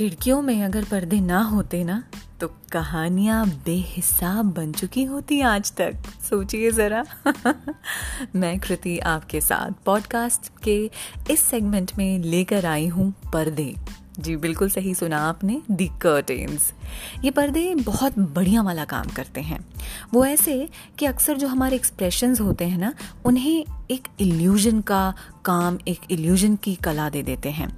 खिड़कियों में अगर पर्दे ना होते ना तो कहानियाँ बेहिसाब बन चुकी होती आज तक। सोचिए ज़रा। मैं कृति आपके साथ पॉडकास्ट के इस सेगमेंट में लेकर आई हूँ पर्दे। जी, बिल्कुल सही सुना आपने दी कर्टेन्स ये पर्दे बहुत बढ़िया वाला काम करते हैं। वो ऐसे कि अक्सर जो हमारे एक्सप्रेशंस होते हैं ना, उन्हें एक इल्यूजन का काम, एक इल्यूजन की कला दे देते हैं।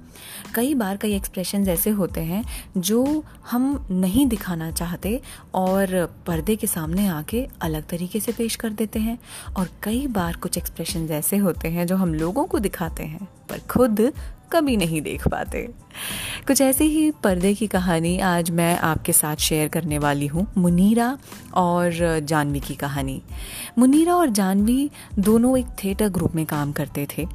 कई बार कई एक्सप्रेशंस ऐसे होते हैं जो हम नहीं दिखाना चाहते और पर्दे के सामने आके अलग तरीके से पेश कर देते हैं। और कई बार कुछ एक्सप्रेशंस ऐसे होते हैं जो हम लोगों को दिखाते हैं, पर खुद कभी नहीं देख पाते। कुछ ऐसी ही पर्दे की कहानी आज मैं आपके साथ शेयर करने वाली हूँ, मुनीरा और जानवी की कहानी। मुनीरा और जानवी दोनों एक थिएटर ग्रुप में काम करते थे।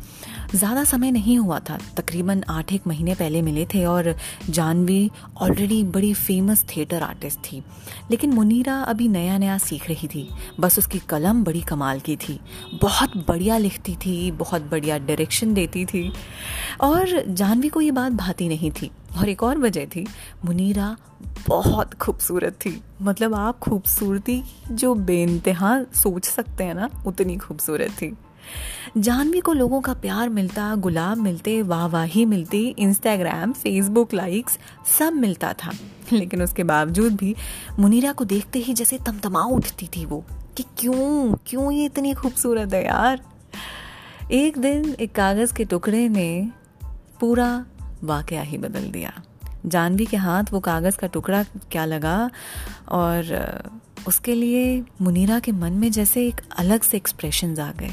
ज़्यादा समय नहीं हुआ था। तकरीबन आठ एक महीने पहले मिले थे और जानवी ऑलरेडी बड़ी फ़ेमस थिएटर आर्टिस्ट थी। लेकिन मुनीरा अभी नया नया सीख रही थी। बस उसकी कलम बड़ी कमाल की थी। बहुत बढ़िया लिखती थी, बहुत बढ़िया डायरेक्शन देती थी। और जानवी को ये बात भाती नहीं थी। और एक और वजह थी, मुनीरा बहुत खूबसूरत थी। मतलब आप खूबसूरती जो बेनतहा सोच सकते हैं ना, उतनी खूबसूरत थी। जानवी को लोगों का प्यार मिलता, गुलाब मिलते, वाहवाही मिलती इंस्टाग्राम फेसबुक लाइक्स सब मिलता था। लेकिन उसके बावजूद भी मुनीरा को देखते ही जैसे तमतमा उठती थी वो कि क्यों क्यों ये इतनी खूबसूरत है यार? एक दिन एक कागज़ के टुकड़े ने पूरा वाकया ही बदल दिया। जानवी के हाथ वो कागज़ का टुकड़ा क्या लगा और उसके लिए मुनीरा के मन में जैसे एक अलग से एक्सप्रेशन आ गए।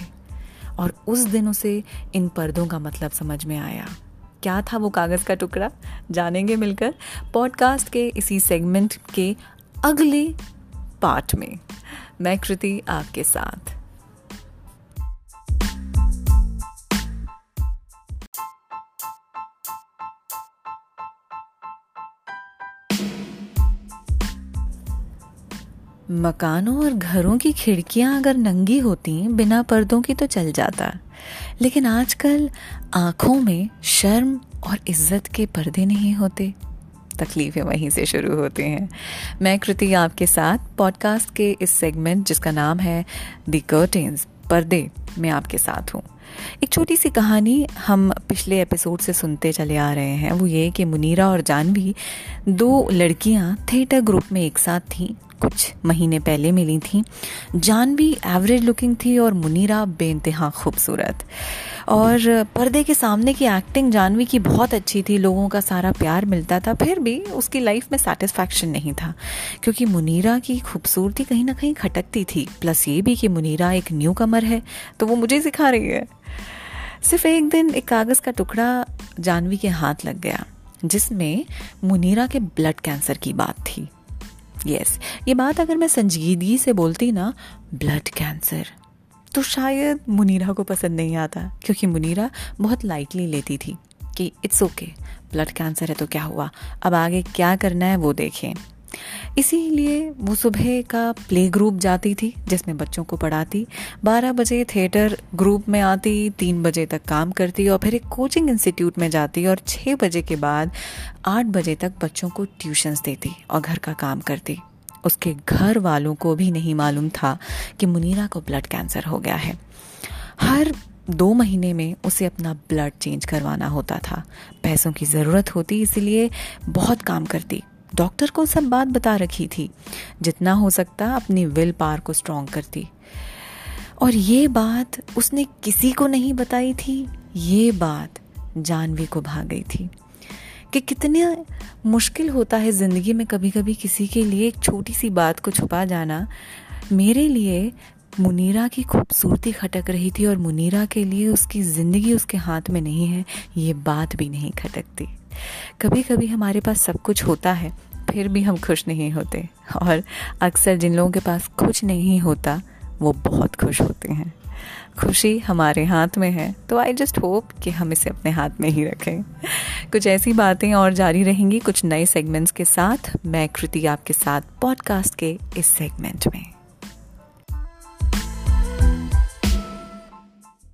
और उस दिन उसे इन पर्दों का मतलब समझ में आया। क्या था वो कागज़ का टुकड़ा? जानेंगे मिलकर। पॉडकास्ट के इसी सेगमेंट के अगले पार्ट में। मैं कृति, आपके साथ। मकानों और घरों की खिड़कियाँ अगर नंगी होती, बिना पर्दों की तो चल जाता। लेकिन आजकल आँखों में शर्म और इज़्ज़त के पर्दे नहीं होते। तकलीफ़ें वहीं से शुरू होती हैं। मैं कृति आपके साथ पॉडकास्ट के इस सेगमेंट जिसका नाम है दी कर्टेन्स पर्दे में आपके साथ हूँ। एक छोटी सी कहानी हम पिछले एपिसोड से सुनते चले आ रहे हैं। वो ये कि मुनीरा और जानवी दो लड़कियाँ थिएटर ग्रुप में एक साथ थीं। कुछ महीने पहले मिली थी। जानवी एवरेज लुकिंग थी और मुनीरा बेनतहा खूबसूरत। और पर्दे के सामने की एक्टिंग जानवी की बहुत अच्छी थी। लोगों का सारा प्यार मिलता था। फिर भी उसकी लाइफ में सेटिस्फैक्शन नहीं था। क्योंकि मुनीरा की खूबसूरती कहीं ना कहीं खटकती थी। प्लस ये भी कि मुनीरा एक न्यू कमर है तो वो मुझे सिखा रही है। सिर्फ़ एक दिन एक कागज़ का टुकड़ा जानवी के हाथ लग गया, जिसमें मुनीरा के ब्लड कैंसर की बात थी। यस ये बात अगर मैं संजीदगी से बोलती ना ब्लड कैंसर तो शायद मुनीरा को पसंद नहीं आता, क्योंकि मुनीरा बहुत लाइटली लेती थी कि इट्स ओके ब्लड कैंसर है तो क्या हुआ? अब आगे क्या करना है वो देखें। इसीलिए वो सुबह का प्ले ग्रुप जाती थी, जिसमें बच्चों को पढ़ाती। 12 बजे थिएटर ग्रुप में आती, तीन बजे तक काम करती और फिर एक कोचिंग इंस्टीट्यूट में जाती और 6 बजे के बाद 8 बजे तक बच्चों को ट्यूशन्स देती और घर का काम करती। उसके घर वालों को भी नहीं मालूम था कि मुनीरा को ब्लड कैंसर हो गया है। हर दो महीने में उसे अपना ब्लड चेंज करवाना होता था। पैसों की ज़रूरत होती, इसलिए बहुत काम करती। डॉक्टर को सब बात बता रखी थी, जितना हो सकता अपनी विल पार को स्ट्रॉन्ग करती। और ये बात उसने किसी को नहीं बताई थी, ये बात जानवी को भाग गई थी कि कितना मुश्किल होता है ज़िंदगी में कभी कभी किसी के लिए एक छोटी सी बात को छुपा जाना। मेरे लिए मुनीरा की खूबसूरती खटक रही थी और मुनीरा के लिए उसकी ज़िंदगी उसके हाथ में नहीं है, ये बात भी नहीं खटकती। कभी कभी हमारे पास सब कुछ होता है, फिर भी हम खुश नहीं होते। और अक्सर जिन लोगों के पास कुछ नहीं होता, वो बहुत खुश होते हैं। खुशी हमारे हाथ में है तो आई जस्ट होप कि हम इसे अपने हाथ में ही रखें। कुछ ऐसी बातें और जारी रहेंगी कुछ नए सेगमेंट्स के साथ। मैं कृति आपके साथ पॉडकास्ट के इस सेगमेंट में।